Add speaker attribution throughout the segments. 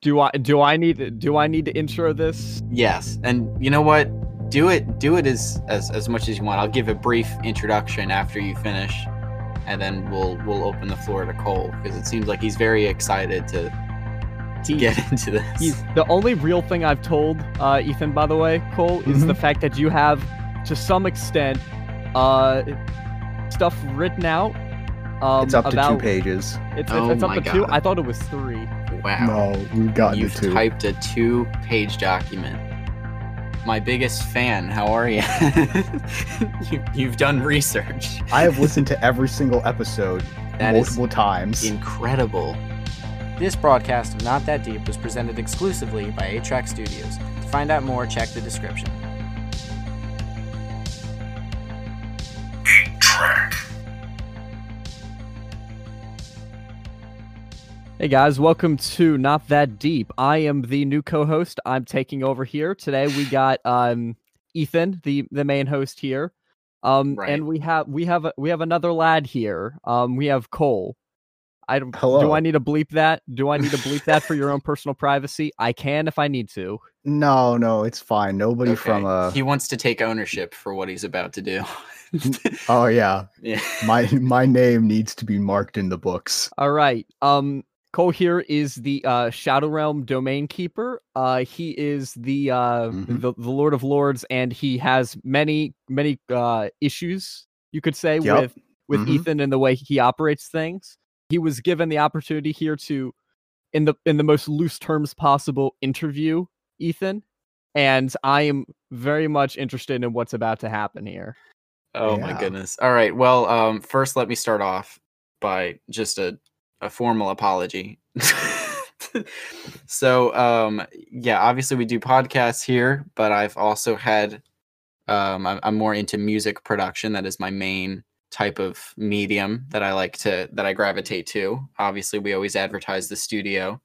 Speaker 1: Do I do I need to, do I need to intro this?
Speaker 2: Yes, and you know what? Do it do it as as as much as you want. I'll give a brief introduction after you finish, and then we'll we'll open the floor to Cole because it seems like he's very excited to to
Speaker 1: He-
Speaker 2: get into this.
Speaker 1: He's the only real thing I've told uh, Ethan, by the way, Cole, is
Speaker 3: Mhm.
Speaker 1: the fact that you have, to some extent, uh, stuff written out. Um,
Speaker 3: it's up to
Speaker 1: about,
Speaker 3: two pages.
Speaker 1: It's, it's,
Speaker 2: Oh
Speaker 1: it's up
Speaker 2: my
Speaker 1: to two. I thought it was three.
Speaker 2: Wow.
Speaker 3: No, we've gotten
Speaker 2: You've
Speaker 3: to two.
Speaker 2: typed a two-page document. My biggest fan. How are you? you you've done research.
Speaker 3: I have listened to every single episode
Speaker 2: That is
Speaker 3: multiple times.
Speaker 2: incredible.
Speaker 4: This broadcast of Not That Deep was presented exclusively by 8-Track Studios. To find out more, check the description.
Speaker 1: Hey guys, welcome to Not That Deep. I am the new co-host. I'm taking over here today. We got um Ethan, the the main host here, um,
Speaker 2: Right.
Speaker 1: and we have we have a, we have another lad here. Um, we have Cole. I don't. Do I need to bleep that? Do I need to bleep that for your own personal privacy? I can if I need to.
Speaker 3: no, no, it's fine. Nobody
Speaker 2: Okay.
Speaker 3: from uh
Speaker 2: He wants to take ownership for what he's about to do.
Speaker 3: Oh yeah.
Speaker 2: yeah.
Speaker 3: My my name needs to be marked in the books.
Speaker 1: All right. Um, Cole here is the uh, Shadow Realm domain keeper. Uh, he is the uh,
Speaker 3: Mhm.
Speaker 1: the the Lord of Lords, and he has many many uh, issues. You could say
Speaker 3: Yep.
Speaker 1: with with
Speaker 3: Mhm.
Speaker 1: Ethan and the way he operates things. He was given the opportunity here to, in the in the most loose terms possible, interview Ethan, and I am very much interested in what's about to happen here.
Speaker 2: Oh my goodness. All right. Well, um, first let me start off by just a, a formal apology. so, um, yeah, obviously we do podcasts here, but I've also had, um, I'm, I'm more into music production. That is my main type of medium that I like to, that I gravitate to. Obviously, we always advertise the studio.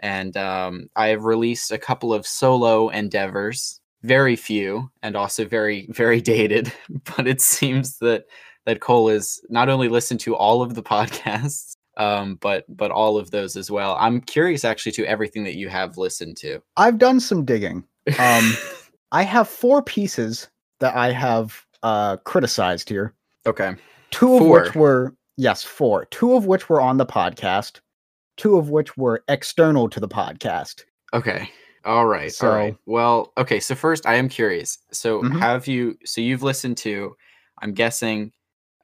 Speaker 2: And um, I have released a couple of solo endeavors very few and also very very dated but it seems that that cole is not only listened to all of the podcasts um but but all of those as well i'm curious actually to everything that you have listened to
Speaker 3: I've done some digging. Um I have four pieces that I have uh criticized here.
Speaker 2: okay
Speaker 3: Two of which were yes, four. Two of which were on the podcast. Two of which were external to the podcast.
Speaker 2: okay all right all right
Speaker 3: So-
Speaker 2: well okay so first i am curious so
Speaker 3: Mhm.
Speaker 2: have you so you've listened to i'm guessing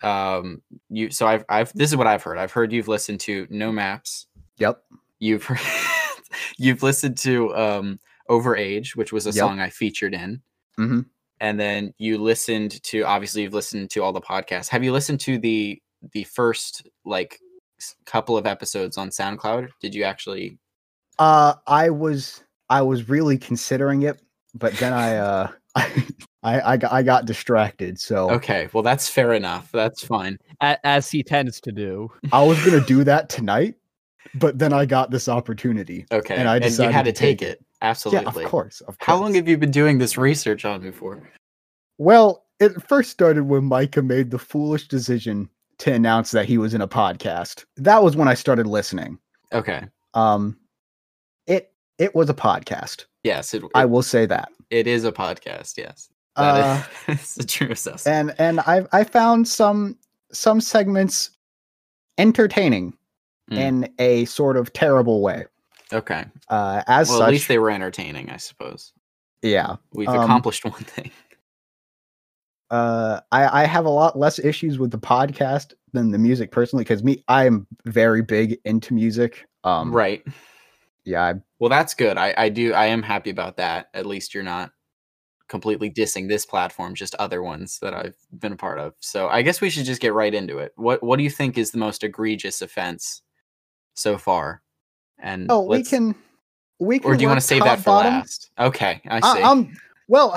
Speaker 2: um you so i've i've this is what i've heard. I've heard you've listened to no maps.
Speaker 3: Yep.
Speaker 2: you've heard, you've listened to um overage which was a
Speaker 3: Yep.
Speaker 2: song i featured in.
Speaker 3: Hmm
Speaker 2: and then you listened to obviously you've listened to all the podcasts. Have you listened to the the first like couple of episodes on soundcloud? Did you actually
Speaker 3: Uh, I was I was really considering it, but then I uh I I got, I got distracted. So
Speaker 2: okay well that's fair enough that's fine
Speaker 1: A- as he tends to do.
Speaker 3: I was gonna do that tonight, but then I got this opportunity.
Speaker 2: okay
Speaker 3: And I
Speaker 2: you had to
Speaker 3: to
Speaker 2: take,
Speaker 3: take
Speaker 2: it
Speaker 3: Yeah,
Speaker 2: absolutely
Speaker 3: of course. Of course.
Speaker 2: how long have you been doing this research on me for
Speaker 3: Well, it first started when Micah made the foolish decision to announce that he was in a podcast. That was when I started listening.
Speaker 2: okay
Speaker 3: Um, it it was a podcast.
Speaker 2: yes it, it,
Speaker 3: I will say that.
Speaker 2: it is a podcast yes
Speaker 3: Uh,
Speaker 2: is a true assessment
Speaker 3: and and I I found some some segments entertaining
Speaker 2: Mm.
Speaker 3: in a sort of terrible way.
Speaker 2: okay
Speaker 3: Uh, as
Speaker 2: well
Speaker 3: such,
Speaker 2: at least they were entertaining i suppose
Speaker 3: yeah.
Speaker 2: we've
Speaker 3: Um,
Speaker 2: accomplished one thing
Speaker 3: Uh, I I have a lot less issues with the podcast than the music personally because me I'm very big into music. Um,
Speaker 2: right
Speaker 3: Yeah, I,
Speaker 2: Well, that's good. I, I do. I am happy about that. At least you're not completely dissing this platform, just other ones that I've been a part of. So I guess we should just get right into it. What What do you think is the most egregious offense so far? And
Speaker 3: Oh, we can. We can.
Speaker 2: Or do you want to save that for
Speaker 3: bottom.
Speaker 2: last? Okay, I
Speaker 3: I,
Speaker 2: see.
Speaker 3: I'm well.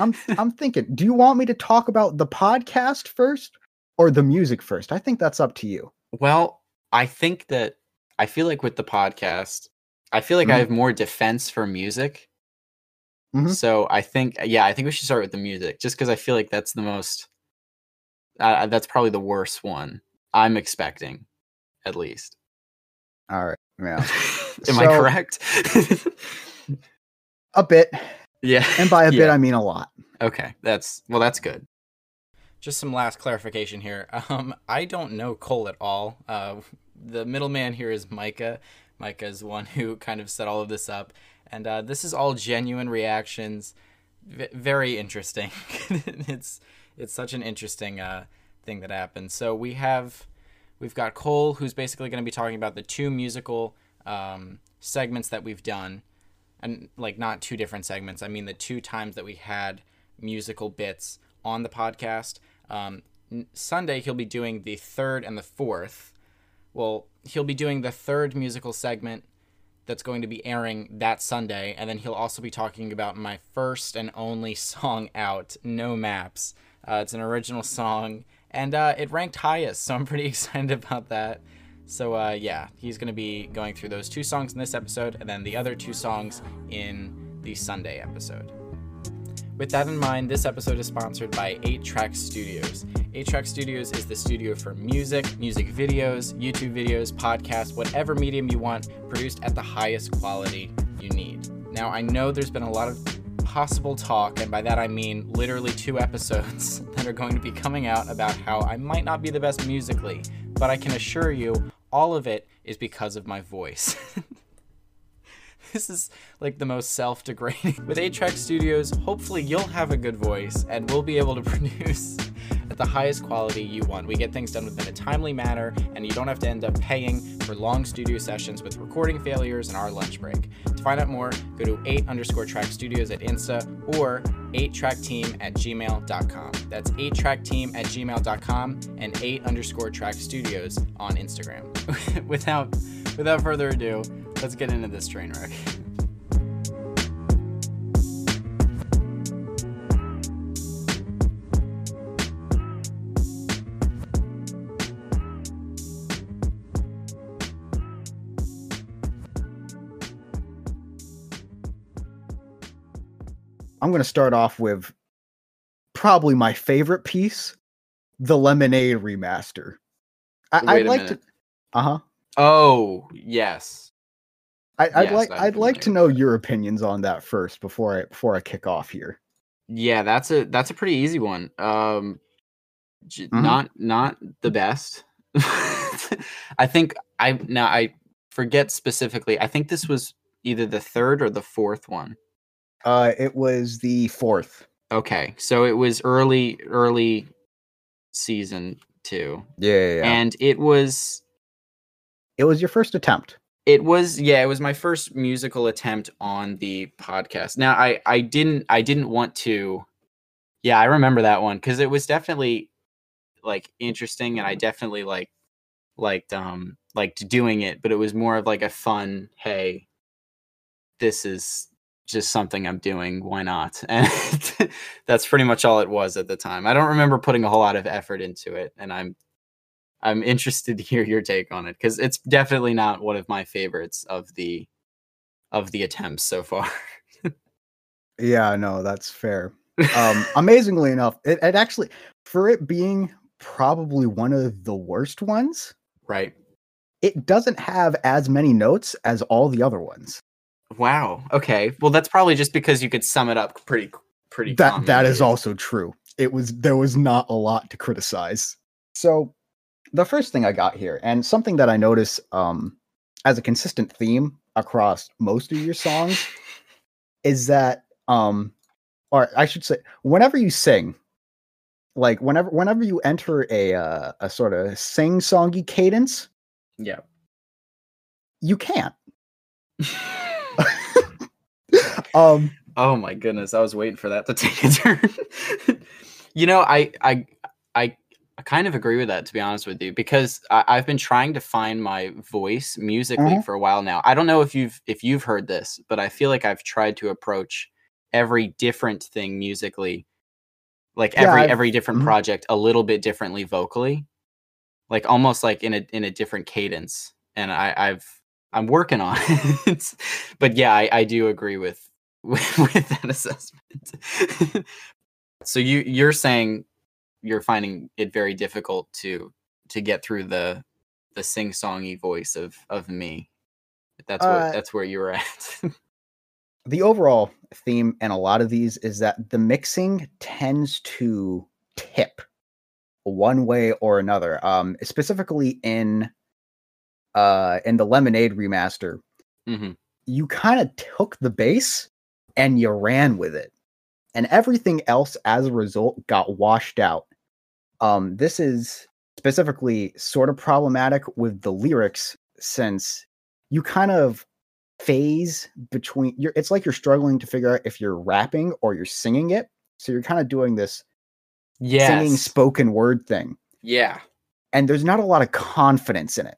Speaker 3: I'm I'm thinking. Do you want me to talk about the podcast first or the music first? I think that's up to you.
Speaker 2: well, I think that I feel like with the podcast, I feel like I
Speaker 3: Mhm.
Speaker 2: have more defense for music.
Speaker 3: Mhm.
Speaker 2: So I think, yeah, I think we should start with the music, just because I feel like that's the most. Uh, that's probably the worst one I'm expecting, at least.
Speaker 3: All right. Yeah.
Speaker 2: Am I correct?
Speaker 3: A bit.
Speaker 2: yeah.
Speaker 3: And by a bit, I mean a lot.
Speaker 2: Okay, that's well, that's good.
Speaker 4: Just some last clarification here. Um, I don't know Cole at all. Uh, the middleman here is Micah. Micah is one who kind of set all of this up, and uh, this is all genuine reactions. V- very interesting. it's it's such an interesting uh, thing that happened. So we have we've got Cole, who's basically going to be talking about the two musical um, segments that we've done, and like not two different segments. I mean the two times that we had musical bits on the podcast. Um, Sunday he'll be doing the third and the fourth. Well, he'll be doing the third musical segment that's going to be airing that Sunday, and then he'll also be talking about my first and only song out, No Maps. Uh, it's an original song, and uh, it ranked highest, so I'm pretty excited about that. So uh, yeah, he's going to be going through those two songs in this episode, and then the other two songs in the Sunday episode. With that in mind, this episode is sponsored by 8 Track Studios. 8 Track Studios is the studio for music, music videos, YouTube videos, podcasts, whatever medium you want, produced at the highest quality you need. Now, I know there's been a lot of possible talk, and by that I mean literally two episodes that are going to be coming out about how I might not be the best musically, but I can assure you all of it is because of my voice. this is like the most self-degrading. With 8-Track Studios, hopefully you'll have a good voice and we'll be able to produce at the highest quality you want. We get things done within a timely manner and you don't have to end up paying for long studio sessions with recording failures and our lunch break. To find out more, go to 8 underscore track studios at Insta or 8trackteam at gmail.com. That's 8trackteam at gmail.com and 8 underscore track studios on Instagram. without without further ado, let's get into this train wreck.
Speaker 3: I'm going to start off with probably my favorite piece, the Lemonade remaster. I, I'd
Speaker 2: a
Speaker 3: like
Speaker 2: minute.
Speaker 3: to. Uh huh.
Speaker 2: Oh yes.
Speaker 3: I, I'd
Speaker 2: Yes,
Speaker 3: like
Speaker 2: I'm
Speaker 3: I'd like to know your opinions on that first before I before I kick off here.
Speaker 2: Yeah, that's a that's a pretty easy one. Um, j-
Speaker 3: Mhm.
Speaker 2: not not the best. I think I now I forget specifically. I think this was either the third or the fourth one.
Speaker 3: Uh, it was the fourth.
Speaker 2: Okay, so it was early early season two,
Speaker 3: Yeah,
Speaker 2: and it was
Speaker 3: it was your first attempt.
Speaker 2: it was yeah it was my first musical attempt on the podcast now i i didn't i didn't want to yeah i remember that one because it was definitely like interesting and i definitely like liked um liked doing it but it was more of like a fun hey this is just something i'm doing why not and that's pretty much all it was at the time i don't remember putting a whole lot of effort into it and i'm I'm interested to hear your take on it because it's definitely not one of my favorites of the of the attempts so far.
Speaker 3: Yeah, no, that's fair. Um, amazingly enough, it, it actually for it being probably one of the worst ones,
Speaker 2: right.
Speaker 3: it doesn't have as many notes as all the other ones.
Speaker 2: Wow. Okay. Well, that's probably just because you could sum it up pretty pretty.
Speaker 3: that that is also true it was there was not a lot to criticize so the first thing i got here and something that i notice um as a consistent theme across most of your songs is that um or i should say whenever you sing like whenever whenever you enter a uh, a sort of sing songy cadence
Speaker 2: Yeah.
Speaker 3: you can't um
Speaker 2: Oh my goodness, I was waiting for that to take a turn. you know, I I I kind of agree with that to be honest with you because I, I've been trying to find my voice musically
Speaker 3: Mhm.
Speaker 2: for a while now. I don't know if you've if you've heard this, but I feel like I've tried to approach every different thing musically, like
Speaker 3: Yeah,
Speaker 2: every
Speaker 3: I've-
Speaker 2: every different
Speaker 3: mhm.
Speaker 2: project a little bit differently vocally, like almost like in a in a different cadence. And I I've I'm working on it, but yeah, I, I do agree with with, with that assessment. so you you're saying you're finding it very difficult to to get through the the sing songy voice of of me. That's
Speaker 3: Uh,
Speaker 2: that's where you were at.
Speaker 3: the overall theme in a lot of these is that the mixing tends to tip one way or another. Um, specifically in uh in the Lemonade remaster,
Speaker 2: hmm
Speaker 3: you kind of took the bass and you ran with it, and everything else as a result got washed out. Um, this is specifically sort of problematic with the lyrics since you kind of phase between you're it's like you're struggling to figure out if you're rapping or you're singing it so you're kind of doing this
Speaker 2: Yes.
Speaker 3: singing spoken word thing
Speaker 2: yeah.
Speaker 3: and there's not a lot of confidence in it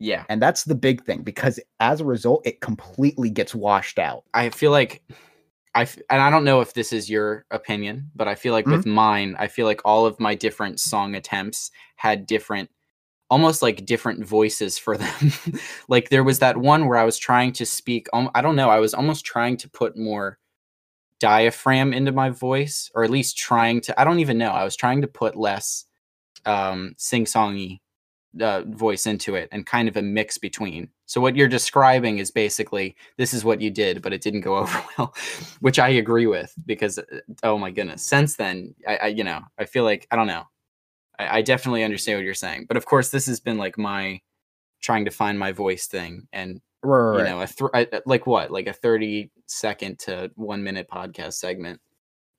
Speaker 2: Yeah.
Speaker 3: and that's the big thing because as a result it completely gets washed out
Speaker 2: I feel like I f- and I don't know if this is your opinion, but I feel like with mine, I feel like all of my different song attempts had different almost like different voices for them. like there was that one where I was trying to speak um, I don't know, I was almost trying to put more diaphragm into my voice or at least trying to I don't even know. I was trying to put less um sing-songy uh, voice into it and kind of a mix between. So what you're describing is basically this is what you did, but it didn't go over well, which I agree with because uh, oh my goodness, since then I, I you know I feel like I don't know, I, I definitely understand what you're saying, but of course this has been like my trying to find my voice thing and
Speaker 3: right,
Speaker 2: you know a th- I- like what like a 30 second to one minute podcast segment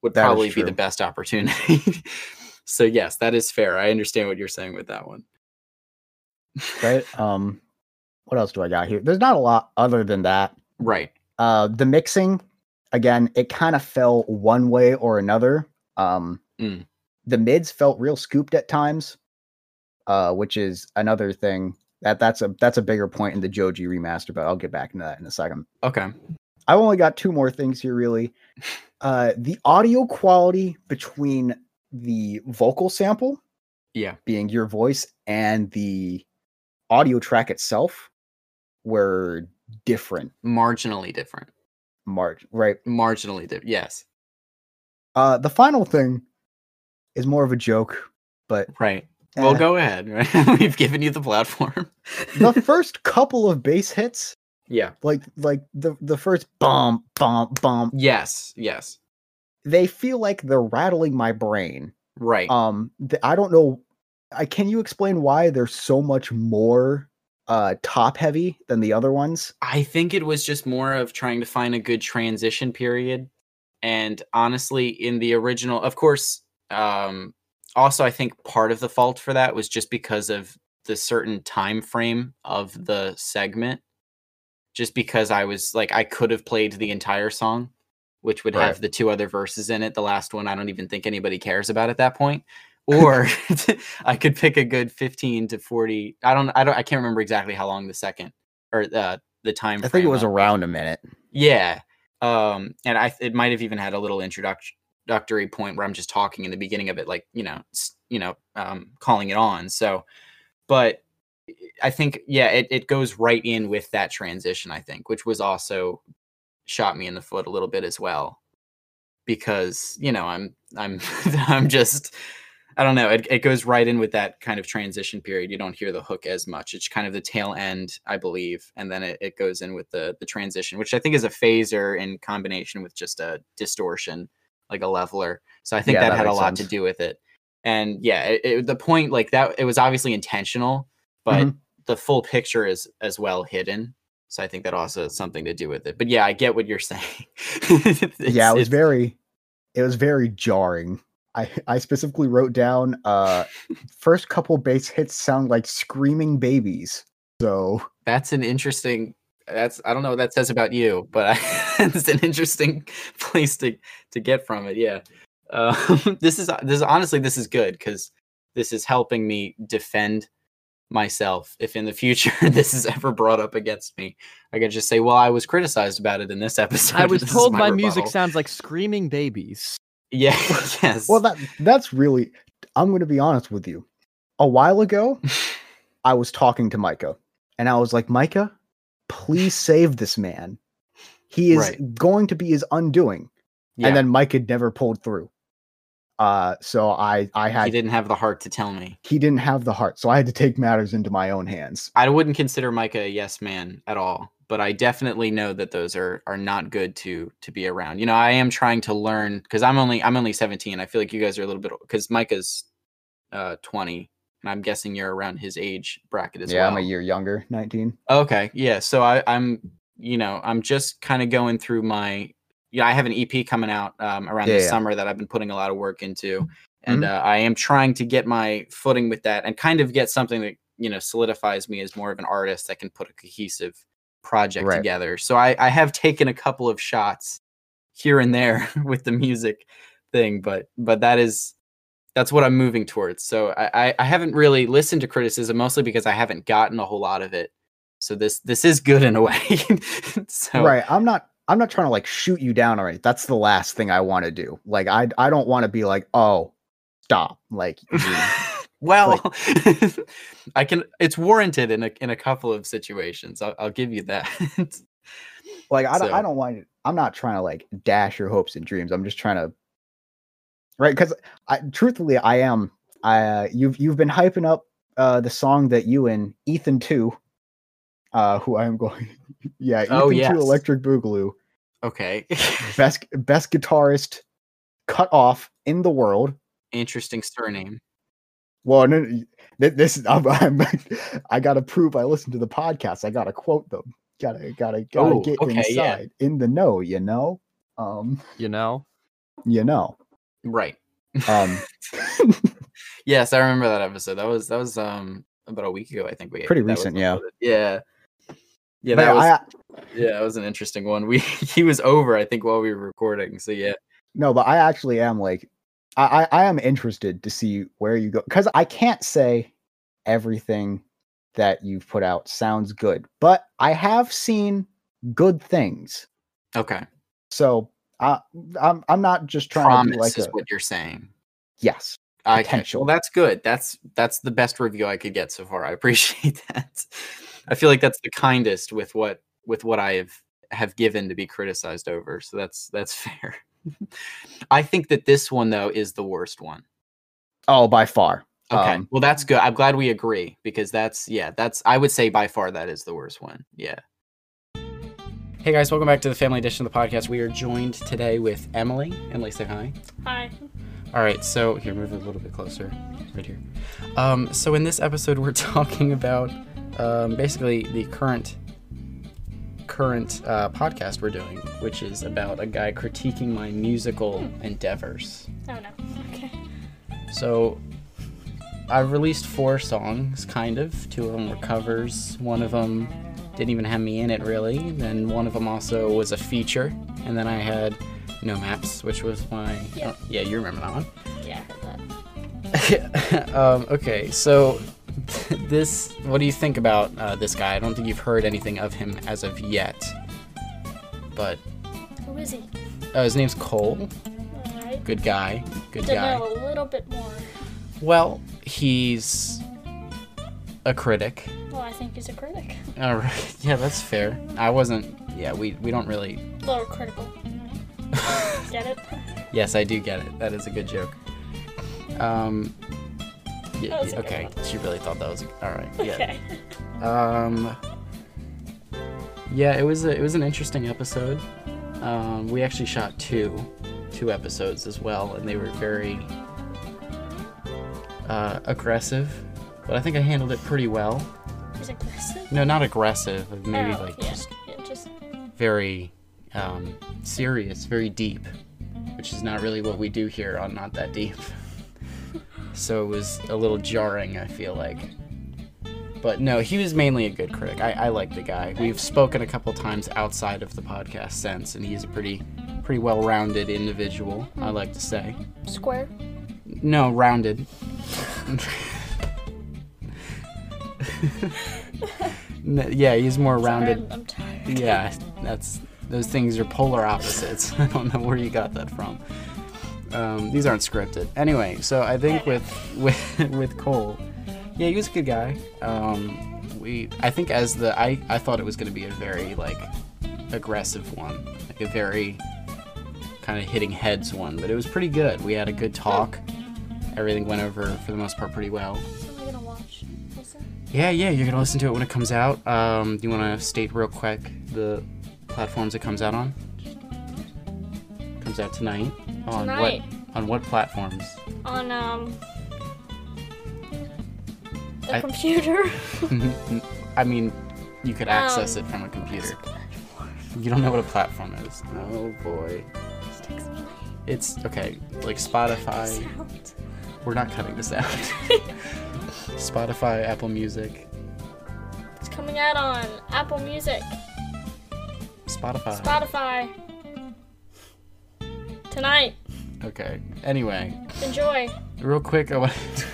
Speaker 2: would
Speaker 3: That
Speaker 2: probably be the best opportunity. so yes, that is fair. I understand what you're saying with that one.
Speaker 3: Right um what else do i got here there's not a lot other than that
Speaker 2: Right.
Speaker 3: uh the mixing again it kind of fell one way or another um
Speaker 2: Mm.
Speaker 3: the mids felt real scooped at times uh which is another thing that that's a that's a bigger point in the joji remaster but i'll get back into that in a second
Speaker 2: Okay.
Speaker 3: i've only got two more things here really uh the audio quality between the vocal sample
Speaker 2: Yeah.
Speaker 3: being your voice and the audio track itself were different
Speaker 2: Marginally different.
Speaker 3: march right
Speaker 2: Marginally different. Yes.
Speaker 3: uh the final thing is more of a joke but
Speaker 2: Right. Well,
Speaker 3: eh,
Speaker 2: go ahead. We've given you the platform.
Speaker 3: the first couple of bass hits
Speaker 2: yeah.
Speaker 3: like like the the first bump bump bump
Speaker 2: Yes. Yes.
Speaker 3: they feel like they're rattling my brain
Speaker 2: Right.
Speaker 3: um th- i don't know i can you explain why they're so much more uh top heavy than the other ones
Speaker 2: I think it was just more of trying to find a good transition period. And honestly, in the original, of course, um, also I think part of the fault for that was just because of the certain time frame of the segment. Just because I was like, I could have played the entire song, which would
Speaker 3: Right.
Speaker 2: have the two other verses in it. The last one, I don't even think anybody cares about at that point. Or I could pick a good 15 to 40. I don't, I don't, I can't remember exactly how long the second or uh, the time.
Speaker 3: i think it was
Speaker 2: of-
Speaker 3: around a minute
Speaker 2: yeah. Um, and I it might have even had a little introductory point where I'm just talking in the beginning of it, like, you know, you know, um, calling it on. So, but I think, yeah, it, it goes right in with that transition, I think, which was also shot me in the foot a little bit as well. Because, you know, I'm I'm I'm just I don't know. It, it goes right in with that kind of transition period. You don't hear the hook as much. It's kind of the tail end, I believe, and then it, it goes in with the the transition, which I think is a phaser in combination with just a distortion, like a leveler. So I think
Speaker 3: Yeah,
Speaker 2: that,
Speaker 3: that
Speaker 2: had a lot to do with it. And yeah, it, it- the point like that it was obviously intentional, but
Speaker 3: Mhm.
Speaker 2: the full picture is as well hidden. So I think that also has something to do with it. But yeah, I get what you're saying.
Speaker 3: yeah it was very it was very jarring i i specifically wrote down uh first couple bass hits sound like screaming babies so
Speaker 2: That's an interesting. That's I don't know what that says about you, but it's an interesting place to to get from it. Yeah, um, this is this is honestly this is good because this is helping me defend myself if in the future this is ever brought up against me. I can just say, well, I was criticized about it in this episode.
Speaker 1: I was told my music sounds like screaming babies.
Speaker 2: Yeah. yes.
Speaker 3: well that that's really i'm going to be honest with you a while ago i was talking to micah and i was like micah please save this man he is
Speaker 2: Right.
Speaker 3: going to be his undoing
Speaker 2: yeah.
Speaker 3: and then mike had never pulled through uh so i i had
Speaker 2: he didn't have the heart to tell me.
Speaker 3: he didn't have the heart so i had to take matters into my own hands
Speaker 2: I wouldn't consider Micah a yes man at all, but I definitely know that those are are not good to to be around. You know, I am trying to learn because I'm only I'm only 17. I feel like you guys are a little bit because Micah's uh 20, and I'm guessing you're around his age bracket as
Speaker 3: yeah,
Speaker 2: well.
Speaker 3: Yeah, I'm a year younger, 19.
Speaker 2: Okay, yeah. So I, I'm, you know, I'm just kind of going through my. Yeah, I have an EP coming out um, around
Speaker 3: Yeah,
Speaker 2: the
Speaker 3: yeah.
Speaker 2: summer that I've been putting a lot of work into, and
Speaker 3: Mhm.
Speaker 2: uh, I am trying to get my footing with that and kind of get something that you know solidifies me as more of an artist that can put a cohesive project
Speaker 3: Right.
Speaker 2: together. So I, I have taken a couple of shots here and there with the music thing, but but that is that's what I'm moving towards. So I, I, I haven't really listened to criticism mostly because I haven't gotten a whole lot of it. So this this is good in a way. so
Speaker 3: Right. I'm not I'm not trying to like shoot you down already. That's the last thing I want to do. Like I I don't want to be like, "Oh, stop." Like
Speaker 2: well, I can. It's warranted in a in a couple of situations. I'll, I'll give you that.
Speaker 3: like I don't I don't want I'm not trying to like dash your hopes and dreams. I'm just trying to Right, cuz I truthfully I am I uh, you've you've been hyping up uh the song that you and Ethan 2 uh who I'm going yeah, Ethan
Speaker 2: Oh,
Speaker 3: 2
Speaker 2: yes.
Speaker 3: Electric Boogaloo,
Speaker 2: okay.
Speaker 3: best best guitarist cut off in the world.
Speaker 2: Interesting surname.
Speaker 3: Well, this I'm, I'm I gotta prove I listened to the podcast. I gotta quote them. Gotta gotta gotta
Speaker 2: Oh,
Speaker 3: get
Speaker 2: okay, yeah.
Speaker 3: inside in the know. You know, um,
Speaker 1: You know,
Speaker 3: you know,
Speaker 2: Right.
Speaker 3: um,
Speaker 2: Yes, I remember that episode. That was that was um about a week ago. I think we
Speaker 3: Pretty recent, yeah.
Speaker 2: Yeah. Yeah, that was
Speaker 3: I
Speaker 2: yeah, that was an interesting one. We he was over, I think, while we were recording. So yeah.
Speaker 3: no, but I actually am like, I I, I am interested to see where you go because I can't say everything that you've put out sounds good, but I have seen good things.
Speaker 2: Okay.
Speaker 3: So I I'm I'm not just trying
Speaker 2: Promise
Speaker 3: to be like
Speaker 2: is
Speaker 3: a
Speaker 2: what you're saying.
Speaker 3: yes.
Speaker 2: Okay.
Speaker 3: Potential.
Speaker 2: Well, that's good. That's that's the best review I could get so far. I appreciate that. I feel like that's the kindest with what with what I have have given to be criticized over. So that's that's fair. I think that this one though is the worst one.
Speaker 3: Oh, by far.
Speaker 2: Okay.
Speaker 3: Um,
Speaker 2: well, that's good. I'm glad we agree because that's yeah, that's I would say by far that is the worst one. Yeah. Hey guys, welcome back to the family edition of the podcast. We are joined today with Emily. Emily, say hi.
Speaker 5: Hi.
Speaker 2: All right, so here, move a little bit closer, right here. Um, so in this episode, we're talking about um, basically the current current uh, podcast we're doing, which is about a guy critiquing my musical endeavors.
Speaker 5: Oh no. Okay.
Speaker 2: So I've released four songs, kind of. Two of them were covers. One of them didn't even have me in it, really. Then one of them also was a feature. And then I had No Maps, which was my.
Speaker 5: Yeah.
Speaker 2: oh, yeah, you remember that one.
Speaker 5: Yeah, I heard that.
Speaker 2: um, okay, so this. What do you think about uh, this guy? I don't think you've heard anything of him as of yet. But
Speaker 5: Who is he?
Speaker 2: uh, his name's Cole.
Speaker 5: Alright.
Speaker 2: Good guy. Good guy.
Speaker 5: To
Speaker 2: guy.
Speaker 5: know a little bit more.
Speaker 2: Well, he's a critic.
Speaker 5: Well, I think he's a critic.
Speaker 2: All right. Yeah, that's fair. I wasn't. Yeah, we we don't really.
Speaker 5: A little critical. Get it?
Speaker 2: yes, I do get it. That is a good joke. Um. Yeah, yeah, okay. She really thought that was all right. Yeah.
Speaker 5: Okay.
Speaker 2: Um. Yeah, it was a, it was an interesting episode. Um, we actually shot two two episodes as well, and they were very uh, aggressive. But I think I handled it pretty well. No, not aggressive. Maybe
Speaker 5: Oh,
Speaker 2: like
Speaker 5: yeah.
Speaker 2: just
Speaker 5: Yeah, just
Speaker 2: very um, serious, very deep, which is not really what we do here on Not That Deep. so it was a little jarring, I feel like. But no, he was mainly a good critic. I, I like the guy. We've spoken a couple times outside of the podcast since, and he's a pretty, pretty well-rounded individual. I like to say.
Speaker 5: square.
Speaker 2: No, rounded. Yeah, he's more
Speaker 5: Sorry,
Speaker 2: rounded.
Speaker 5: I'm, I'm tired.
Speaker 2: Yeah, that's those things are polar opposites. I don't know where you got that from. Um, these aren't scripted. Anyway, so I think with with with Cole, yeah, he was a good guy. Um, we I think as the I I thought it was going to be a very like aggressive one, like a very kind of hitting heads one, but it was pretty good. We had a good talk. Everything went over for the most part pretty well.
Speaker 5: So am I gonna watch? Listen.
Speaker 2: Yeah, yeah, you're gonna listen to it when it comes out. Um, do you want to state real quick the platforms it comes out on? Comes out tonight. On
Speaker 5: Tonight.
Speaker 2: what? On what platforms?
Speaker 5: On um the computer.
Speaker 2: I mean, you could access
Speaker 5: Um,
Speaker 2: it from a computer. You don't know what a platform is. Oh boy. It's okay, like Spotify. We're not cutting this out. Spotify, Apple Music,
Speaker 5: It's coming out on Apple Music,
Speaker 2: Spotify.
Speaker 5: Spotify. Tonight.
Speaker 2: okay. Anyway,
Speaker 5: Enjoy.
Speaker 2: real quick, I want.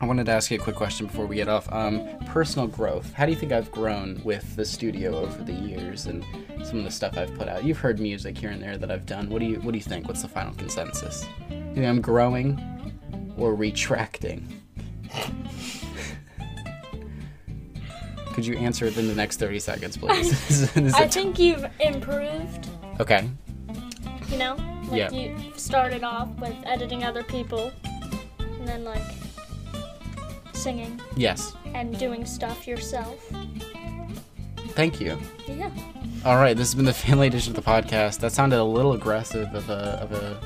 Speaker 2: I wanted to ask you a quick question before we get off. Um, personal growth. How do you think I've grown with the studio over the years and some of the stuff I've put out? You've heard music here and there that I've done. What do you What do you think? What's the final consensus? You think I'm growing or retracting? Could you answer it in the next 30 seconds, please?
Speaker 5: I think you've improved,
Speaker 2: okay.
Speaker 5: You know? Like
Speaker 2: Yeah.
Speaker 5: you started off with editing other people and then like singing
Speaker 2: Yes.
Speaker 5: and doing stuff yourself.
Speaker 2: Thank you.
Speaker 5: Yeah.
Speaker 2: All right, this has been the family edition of the podcast. That sounded a little aggressive of a of a.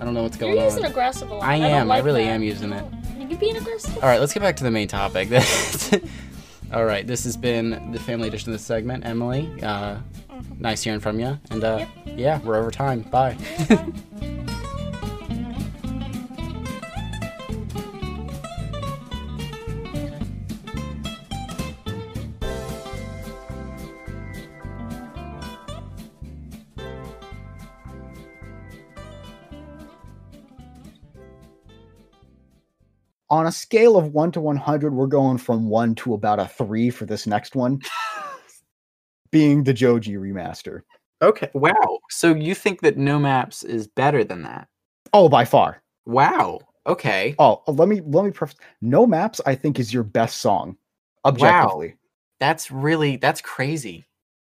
Speaker 2: I don't know what's going
Speaker 5: You're using
Speaker 2: on.
Speaker 5: aggressive a lot.
Speaker 2: I
Speaker 5: don't
Speaker 2: am, I really
Speaker 5: that.
Speaker 2: am using it.
Speaker 5: You being aggressive?
Speaker 2: All right, let's get back to the main topic. All right, this has been the family edition of this segment. Emily, uh, nice hearing from you. And uh, yeah, we're over time. Bye.
Speaker 3: On a scale of one to 100, we're going from one to about a three for this next one, being the Joji remaster.
Speaker 2: okay. Wow. So you think that No Maps is better than that?
Speaker 3: Oh, by far.
Speaker 2: Wow. Okay.
Speaker 3: Oh, let me let me preface. No Maps, I think, is your best song, objectively.
Speaker 2: That's really that's crazy.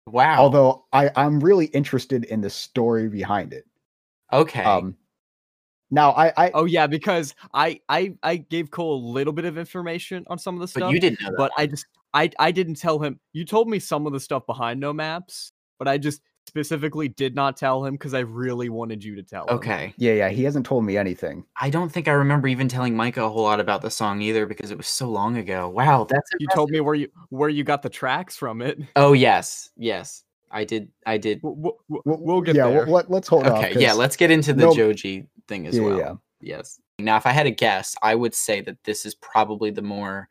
Speaker 2: Wow.
Speaker 3: Although I I'm really interested in the story behind it.
Speaker 2: okay.
Speaker 3: Um, now I I
Speaker 1: Oh yeah, because I I I gave Cole a little bit of information on some of the
Speaker 2: but
Speaker 1: stuff.
Speaker 2: you didn't know that.
Speaker 1: but I just I I didn't tell him. You told me some of the stuff behind no maps, but I just specifically did not tell him because I really wanted you to tell him.
Speaker 2: okay.
Speaker 3: yeah yeah he hasn't told me anything.
Speaker 2: I don't think I remember even telling Micah a whole lot about the song either because it was so long ago. Wow, that's
Speaker 1: You told me where you where you got the tracks from it.
Speaker 2: Oh yes, yes, I did. I did.
Speaker 1: We'll, we'll, get
Speaker 3: yeah,
Speaker 1: there.
Speaker 3: Well, let, let's hold on.
Speaker 2: Okay, yeah, let's get into the
Speaker 3: no-
Speaker 2: Joji thing as
Speaker 3: Yeah,
Speaker 2: well.
Speaker 3: yeah.
Speaker 2: Yes. Now, if I had a guess, I would say that this is probably the more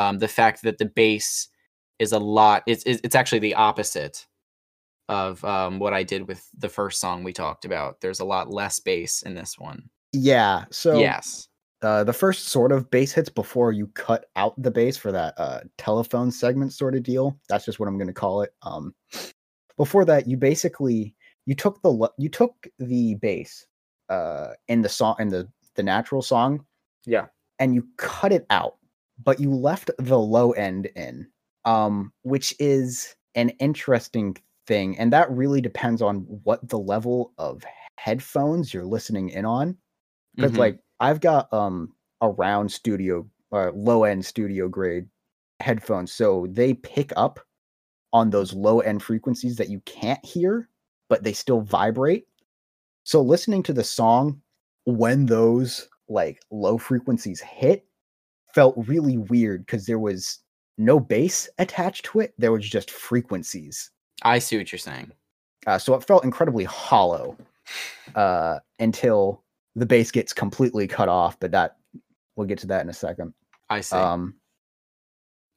Speaker 2: um, the fact that the bass is a lot. It's it's it's actually the opposite of um, what I did with the first song we talked about. There's a lot less bass in this one.
Speaker 3: Yeah. So
Speaker 2: yes.
Speaker 3: uh, the first sort of bass hits before you cut out the bass for that uh, telephone segment sort of deal. That's just what I'm going to call it. Um, before that, you basically you took the you took the bass uh, in the song in the the natural song,
Speaker 2: Yeah.
Speaker 3: and you cut it out, but you left the low end in, um, which is an interesting thing, and that really depends on what the level of headphones you're listening in on because
Speaker 2: Mhm.
Speaker 3: like I've got um around studio uh, low end studio grade headphones, so they pick up on those low end frequencies that you can't hear, but they still vibrate. So listening to the song when those like low frequencies hit felt really weird because there was no bass attached to it. There was just frequencies.
Speaker 2: I see what you're saying.
Speaker 3: Uh, so it felt incredibly hollow uh, until the bass gets completely cut off. But that we'll get to that in a second.
Speaker 2: I see.
Speaker 3: Um,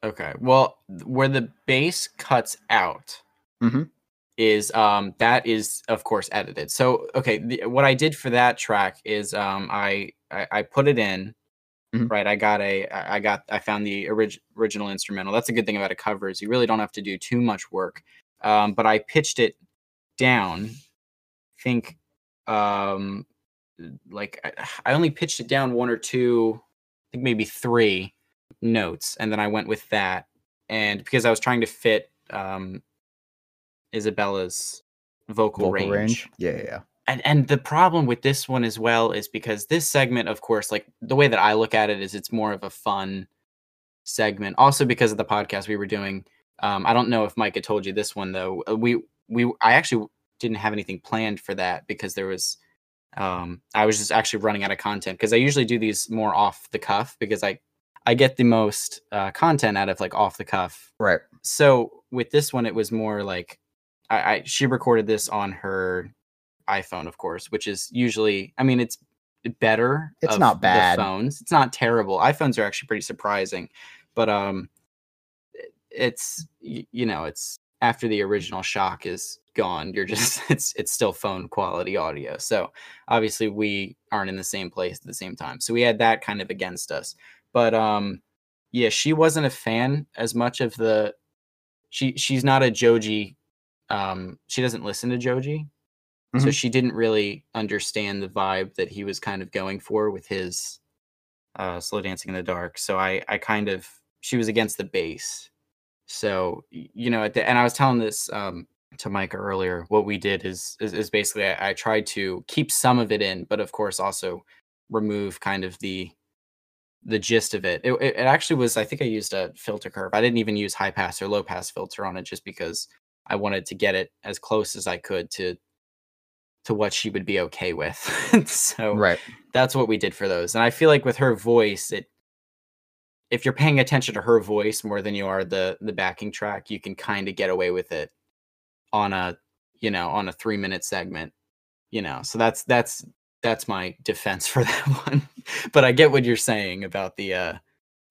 Speaker 2: Okay. Well, where the bass cuts out
Speaker 3: Mhm.
Speaker 2: is um that is of course edited. So okay, the, what I did for that track is um I I, I put it in.
Speaker 3: Mhm.
Speaker 2: Right, I got a i got, I found the orig- original instrumental. That's a good thing about a cover is you really don't have to do too much work. Um, but I pitched it down. Think, um, like I, I only pitched it down one or two, I think maybe three notes and then i went with that and because i was trying to fit um isabella's vocal,
Speaker 3: vocal
Speaker 2: range,
Speaker 3: range. Yeah, yeah.
Speaker 2: And, and the problem with this one as well is because this segment of course like the way that i look at it is it's more of a fun segment also because of the podcast we were doing Um, I don't know if Micah told you this one though. Uh, We we I actually didn't have anything planned for that because there was um I was just actually running out of content because I usually do these more off the cuff because I I get the most uh, content out of like off the cuff
Speaker 6: Right.
Speaker 2: so with this one it was more like I, I she recorded this on her iphone of course which is usually i mean it's better
Speaker 6: It's
Speaker 2: of
Speaker 6: not
Speaker 2: the
Speaker 6: bad.
Speaker 2: phones. It's not terrible. iphones are actually pretty surprising but um it's you know it's after the original shock is gone you're just it's it's still phone quality audio. So obviously we aren't in the same place at the same time. So we had that kind of against us. But um yeah she wasn't a fan as much of the she she's not a joji um she doesn't listen to joji so
Speaker 6: Mhm.
Speaker 2: she didn't really understand the vibe that he was kind of going for with his uh slow dancing in the dark so i i kind of she was against the bass so you know at the, and i was telling this um to micah earlier what we did is is, is basically I, I tried to keep some of it in but of course also remove kind of the the gist of it. It it actually was. I think I used a filter curve. I didn't even use high pass or low pass filter on it, just because I wanted to get it as close as I could to to what she would be okay with. so
Speaker 6: Right.
Speaker 2: that's what we did for those. And I feel like with her voice, it if you're paying attention to her voice more than you are the the backing track, you can kind of get away with it on a you know on a three minute segment. You know, so that's that's that's my defense for that one. but I get what you're saying about the uh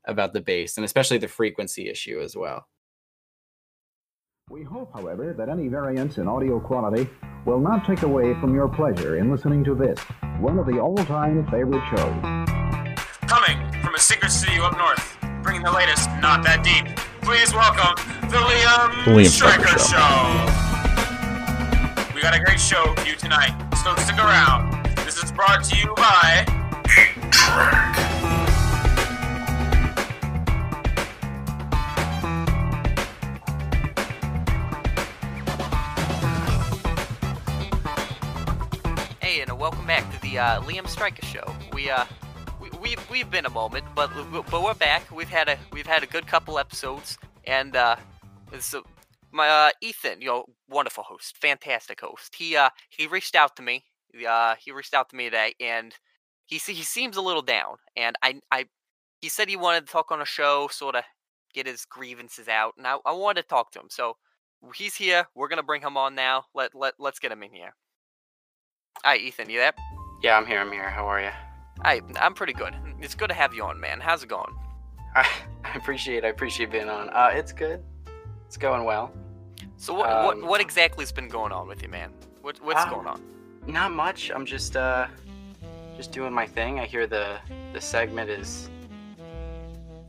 Speaker 2: about the bass and especially the frequency issue as well.
Speaker 3: We hope, however, that any variance in audio quality will not take away from your pleasure in listening to this, one of the all-time favorite shows.
Speaker 7: Coming from a secret studio up north, bringing the latest Not That Deep. Please welcome the Liam,
Speaker 8: The Liam
Speaker 7: Stryker
Speaker 8: Stryker
Speaker 7: Show. We got a great show for you tonight, so stick around. This is brought to you by
Speaker 1: welcome back to the uh, Liam Stryker Show. We uh, we, we've we've been a moment, but but we're back. We've had a we've had a good couple episodes, and uh, so my uh, Ethan, you wonderful host, fantastic host. He uh he reached out to me. Uh, he reached out to me today, and he he seems a little down, and I I he said he wanted to talk on a show, sort of get his grievances out, and I, I wanted to talk to him. So he's here. We're gonna bring him on now. Let let let's get him in here. Hi, Ethan. You there?
Speaker 2: Yeah, I'm here. I'm here. How are you?
Speaker 1: Hi, I'm pretty good. It's good to have you on, man. How's it going?
Speaker 2: I, I appreciate I appreciate being on. Uh, it's good. It's going well.
Speaker 1: So what
Speaker 2: Um,
Speaker 1: what what exactly's been going on with you, man? What what's
Speaker 2: Um,
Speaker 1: going on?
Speaker 2: Not much. I'm just uh just doing my thing. I hear the the segment is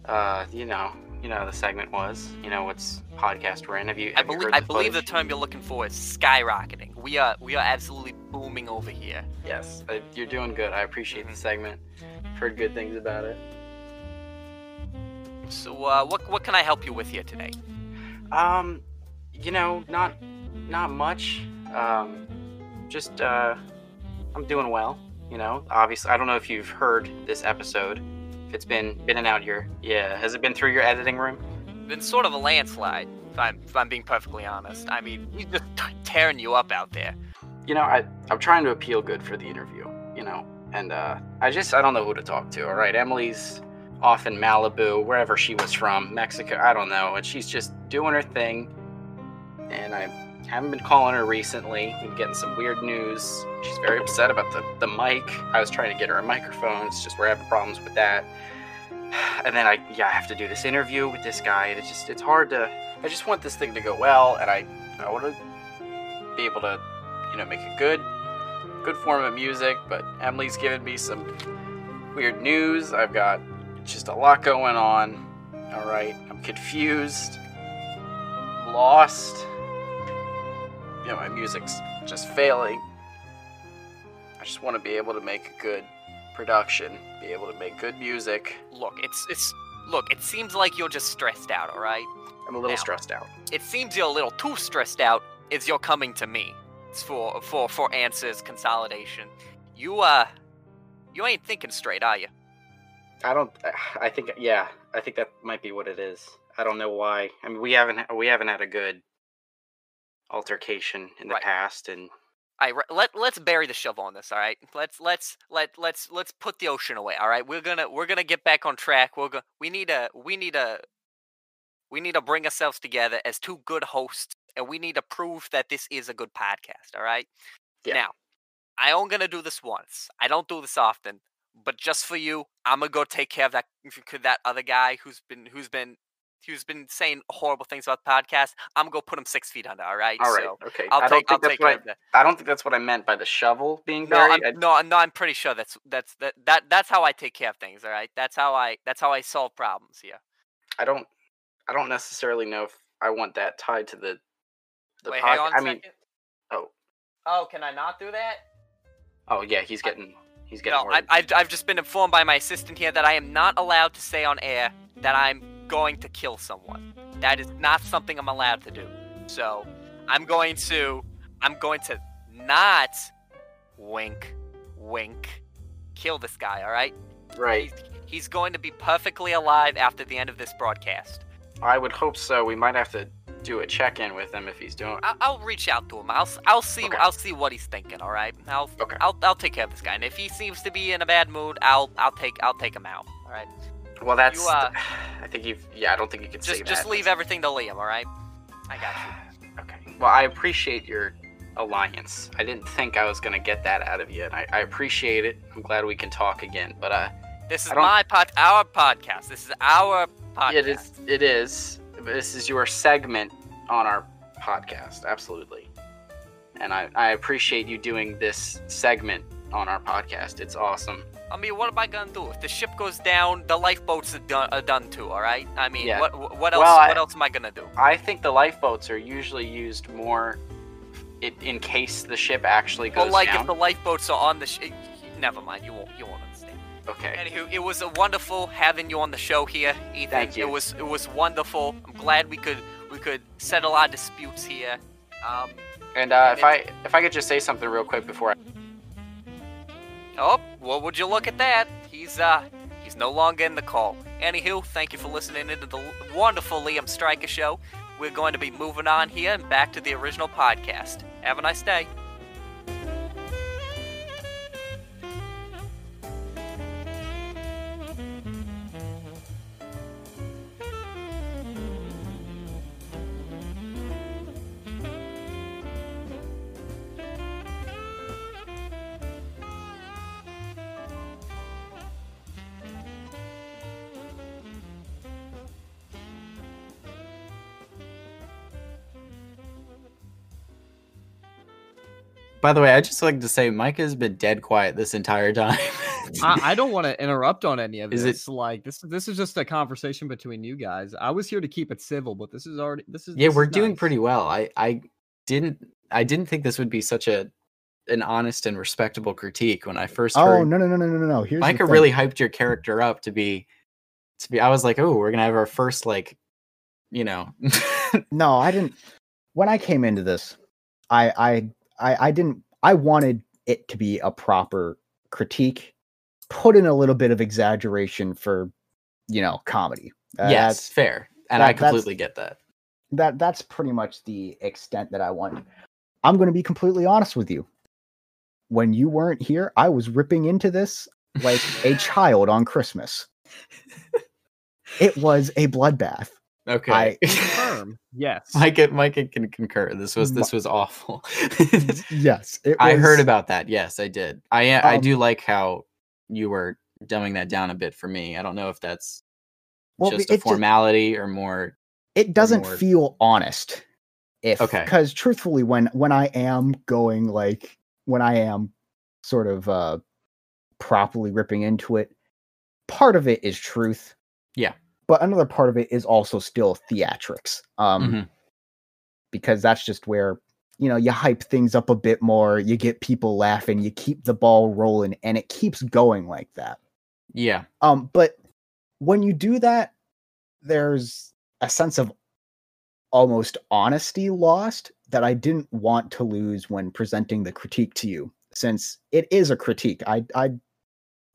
Speaker 2: uh you know you know the segment was. You know what's podcast we're in. Have you?
Speaker 1: I
Speaker 2: Have you
Speaker 1: believe
Speaker 2: heard
Speaker 1: I
Speaker 2: the
Speaker 1: believe the term you're looking for is skyrocketing. We are we are absolutely booming over here.
Speaker 2: Yes, uh, you're doing good. I appreciate the segment. I've heard good things about it.
Speaker 1: So uh, what what can I help you with here today?
Speaker 2: Um, you know, not not much. Um, just uh, I'm doing well. You know, obviously, I don't know if you've heard this episode. If it's been been and out your yeah, has it been through your editing room?
Speaker 1: Been sort of a landslide. If I'm if I'm being perfectly honest. I mean, he's just tearing you up out there.
Speaker 2: You know, I I'm trying to appeal good for the interview. You know, and uh, I just I don't know who to talk to. All right, Emily's off in Malibu, wherever she was from, Mexico. I don't know, and she's just doing her thing. And I haven't been calling her recently. Been getting some weird news. She's very upset about the the mic. I was trying to get her a microphone. It's just we're having problems with that. And then I yeah I have to do this interview with this guy, and it's just it's hard to. I just want this thing to go well, and I I want to be able to you know make a good good form of music. But Emily's given me some weird news. I've got just a lot going on. All right, I'm confused, lost. You know, my music's just failing. I just want to be able to make a good production, be able to make good music.
Speaker 1: Look, it's it's look. It seems like you're just stressed out. All right.
Speaker 2: I'm a little
Speaker 1: Now.
Speaker 2: stressed out.
Speaker 1: It seems you're a little too stressed out. Is you're coming to me? It's for for for answers, consolidation. You uh, you ain't thinking straight, are you?
Speaker 2: I don't. I think yeah. I think that might be what it is. I don't know why. I mean, we haven't we haven't had a good altercation in the
Speaker 9: Right.
Speaker 2: past, and
Speaker 9: All right, re- let let's bury the shovel on this. All right, let's let's let let's let's put the ocean away. All right, we're gonna we're gonna get back on track. We're gonna we need a we need a we need to bring ourselves together as two good hosts, and we need to prove that this is a good podcast. All right.
Speaker 2: Yeah.
Speaker 9: Now, I am gonna do this once. I don't do this often, but just for you, I'm gonna go take care of that that other guy who's been who's been who's been saying horrible things about the podcast. I'm gonna go put him six feet under. All right.
Speaker 2: all right,
Speaker 9: So
Speaker 2: okay.
Speaker 9: I'll
Speaker 2: I don't
Speaker 9: take I'll
Speaker 2: think that's
Speaker 9: take
Speaker 2: I. I don't think that's what I meant by the shovel being
Speaker 9: No,
Speaker 2: buried.
Speaker 9: I'm, no, no. I'm pretty sure that's that's that, that that's how I take care of things. All right, that's how I that's how I solve problems Yeah.
Speaker 2: I, I don't I don't necessarily know if I want that tied to the the
Speaker 9: Wait,
Speaker 2: pod-
Speaker 9: hang on a
Speaker 2: I mean,
Speaker 9: second.
Speaker 2: oh.
Speaker 9: Oh, can I not do that?
Speaker 2: oh yeah, he's
Speaker 9: I-
Speaker 2: getting he's getting
Speaker 9: No, I, I've I've just been informed by my assistant here that I am not allowed to say on air that I'm going to kill someone. That is not something I'm allowed to do. So I'm going to I'm going to not wink, wink, kill this guy. All right.
Speaker 2: right.
Speaker 9: He's, he's going to be perfectly alive after the end of this broadcast.
Speaker 2: I would hope so. We might have to do a check in with him if he's doing.
Speaker 9: I'll, I'll reach out to him. I'll I'll see
Speaker 2: Okay.
Speaker 9: I'll see what he's thinking. All right. I'll
Speaker 2: Okay.
Speaker 9: I'll I'll take care of this guy. And if he seems to be in a bad mood, I'll I'll take I'll take him out. All right.
Speaker 2: Well, that's.
Speaker 9: uh,
Speaker 2: I think you've. Yeah, I don't think you can say
Speaker 9: Just
Speaker 2: that.
Speaker 9: just leave everything to Liam. All right. I got you.
Speaker 2: Okay. Well, I appreciate your alliance. I didn't think I was gonna get that out of you, and I, I appreciate it. I'm glad we can talk again. But uh,
Speaker 9: This is my pod, our podcast. This is our podcast.
Speaker 2: it is. It is. This is your segment on our podcast. Absolutely. And I, I appreciate you doing this segment on our podcast. It's awesome.
Speaker 9: I mean, what am I gonna do if the ship goes down? The lifeboats are done, are done too. All right. I mean,
Speaker 2: Yeah.
Speaker 9: what what- else?
Speaker 2: Well, I-
Speaker 9: what else am I gonna do?
Speaker 2: I think the lifeboats are usually used more in, in case the ship actually goes down.
Speaker 9: Well, like
Speaker 2: down.
Speaker 9: if the lifeboats are on the ship. Never mind. You won't. You won't understand.
Speaker 2: Okay.
Speaker 9: Anywho, it was a wonderful having you on the show here, Ethan.
Speaker 2: Thank you.
Speaker 9: It was it was wonderful. I'm glad we could we could settle our disputes here. Um,
Speaker 2: And uh, if
Speaker 9: And
Speaker 2: I if I could just say something real quick before I
Speaker 9: oh, well, would you look at that? He's uh he's no longer in the call. Anywho, thank you for listening into the wonderful Liam Stryker show. We're going to be moving on here and back to the original podcast. Have a nice day.
Speaker 2: By the way, I just like to say Mike has been dead quiet this entire time.
Speaker 1: I, I don't want to interrupt on any of
Speaker 2: Is it-
Speaker 1: Like this, this is just a conversation between you guys. I was here to keep it civil, but this is already this is
Speaker 2: yeah,
Speaker 1: this
Speaker 2: we're
Speaker 1: is
Speaker 2: doing
Speaker 1: nice.
Speaker 2: pretty well. I I didn't I didn't think this would be such a an honest and respectable critique when I first
Speaker 3: Oh
Speaker 2: heard
Speaker 3: no no no no no no! Here's
Speaker 2: Micah really hyped your character up to be to be I was like, "Oh, we're going to have our first like you know,
Speaker 3: No, I didn't. When I came into this, I I I, I didn't. I wanted it to be a proper critique, put in a little bit of exaggeration for, you know, comedy. Uh,
Speaker 2: yes, fair. And
Speaker 3: that-
Speaker 2: I completely get that.
Speaker 3: that that's pretty much the extent that I wanted. I'm going to be completely honest with you. When you weren't here, I was ripping into this like a child on Christmas. It was a bloodbath.
Speaker 2: Okay.
Speaker 3: I-
Speaker 1: Confirm. Yes.
Speaker 2: Micah Micah can concur. This was this was awful.
Speaker 3: Yes, it
Speaker 2: I heard about that. Yes, I did. I
Speaker 3: Um,
Speaker 2: do like how you were dumbing that down a bit for me. I don't know if that's
Speaker 3: Well,
Speaker 2: just
Speaker 3: it
Speaker 2: a
Speaker 3: just-
Speaker 2: formality or more.
Speaker 3: it doesn't
Speaker 2: more-
Speaker 3: feel honest if
Speaker 2: Okay.
Speaker 3: because truthfully when when i am going like when i am sort of uh properly ripping into it part of it is truth
Speaker 2: Yeah.
Speaker 3: But another part of it is also still theatrics um
Speaker 2: Mhm.
Speaker 3: because that's just where you know you hype things up a bit more you get people laughing you keep the ball rolling and it keeps going like that
Speaker 2: Yeah.
Speaker 3: um, but when you do that, there's a sense of almost honesty lost that I didn't want to lose when presenting the critique to you, since it is a critique. I, I,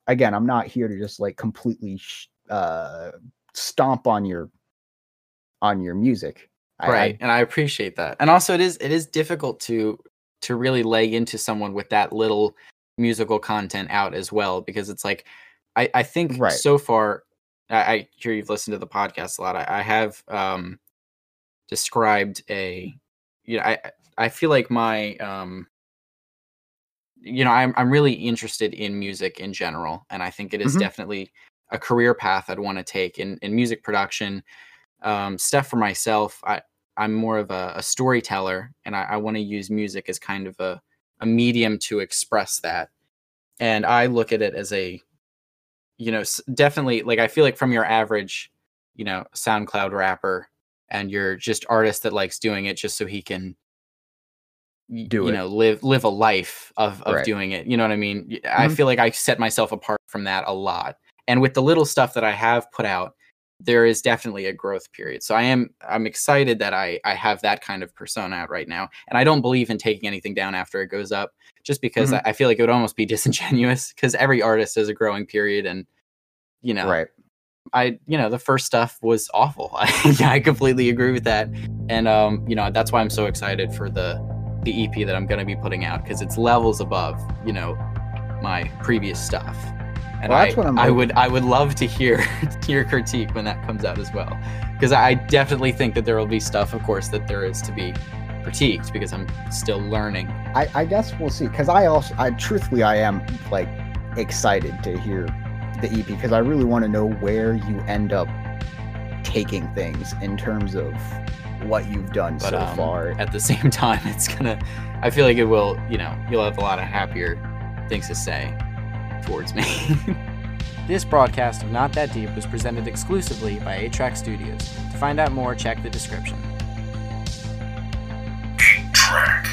Speaker 3: again, I'm not here to just like completely sh- uh, stomp on your on your music. I- I-
Speaker 2: right and i appreciate that and also it is it is difficult to to really lay into someone with that little musical content out as well because it's like i i think
Speaker 3: Right.
Speaker 2: so far I, I hear you've listened to the podcast a lot i, I have um described a you know i i feel like my um you know i'm i'm really interested in music in general and i think it is
Speaker 3: Mhm.
Speaker 2: definitely a career path i'd want to take in in music production um stuff for myself. I i'm more of a, a storyteller and i, I want to use music as kind of a a medium to express that. And i look at it as a you know definitely like i feel like from your average you know soundcloud rapper and you're just artist that likes doing it just so he can
Speaker 3: Do
Speaker 2: you
Speaker 3: it.
Speaker 2: know live live a life of of
Speaker 3: Right.
Speaker 2: doing it you know what i mean? Y- i feel like i set myself apart from that a lot and with the little stuff that i have put out there is definitely a growth period so i am i'm excited that i i have that kind of persona out right now and i don't believe in taking anything down after it goes up just because
Speaker 3: Mhm.
Speaker 2: I, I feel like it would almost be disingenuous because every artist has a growing period and you know
Speaker 3: Right.
Speaker 2: I you know the first stuff was awful. I, I completely agree with that, and um you know that's why I'm so excited for the the EP that I'm gonna be putting out because it's levels above you know my previous stuff. And
Speaker 3: Well, that's
Speaker 2: I,
Speaker 3: what I'm
Speaker 2: I would I would love to hear your critique when that comes out as well because I definitely think that there will be stuff of course that there is to be critiqued because I'm still learning.
Speaker 3: I, I guess we'll see. Because I also, I truthfully, I am like excited to hear the EP because I really want to know where you end up taking things in terms of what you've done
Speaker 2: But
Speaker 3: so
Speaker 2: um,
Speaker 3: far.
Speaker 2: at the same time, it's gonna. I feel like it will. You know, you'll have a lot of happier things to say towards me.
Speaker 4: this broadcast of Not That Deep was presented exclusively by 8-Track Studios. To find out more, check the description. Eight Track.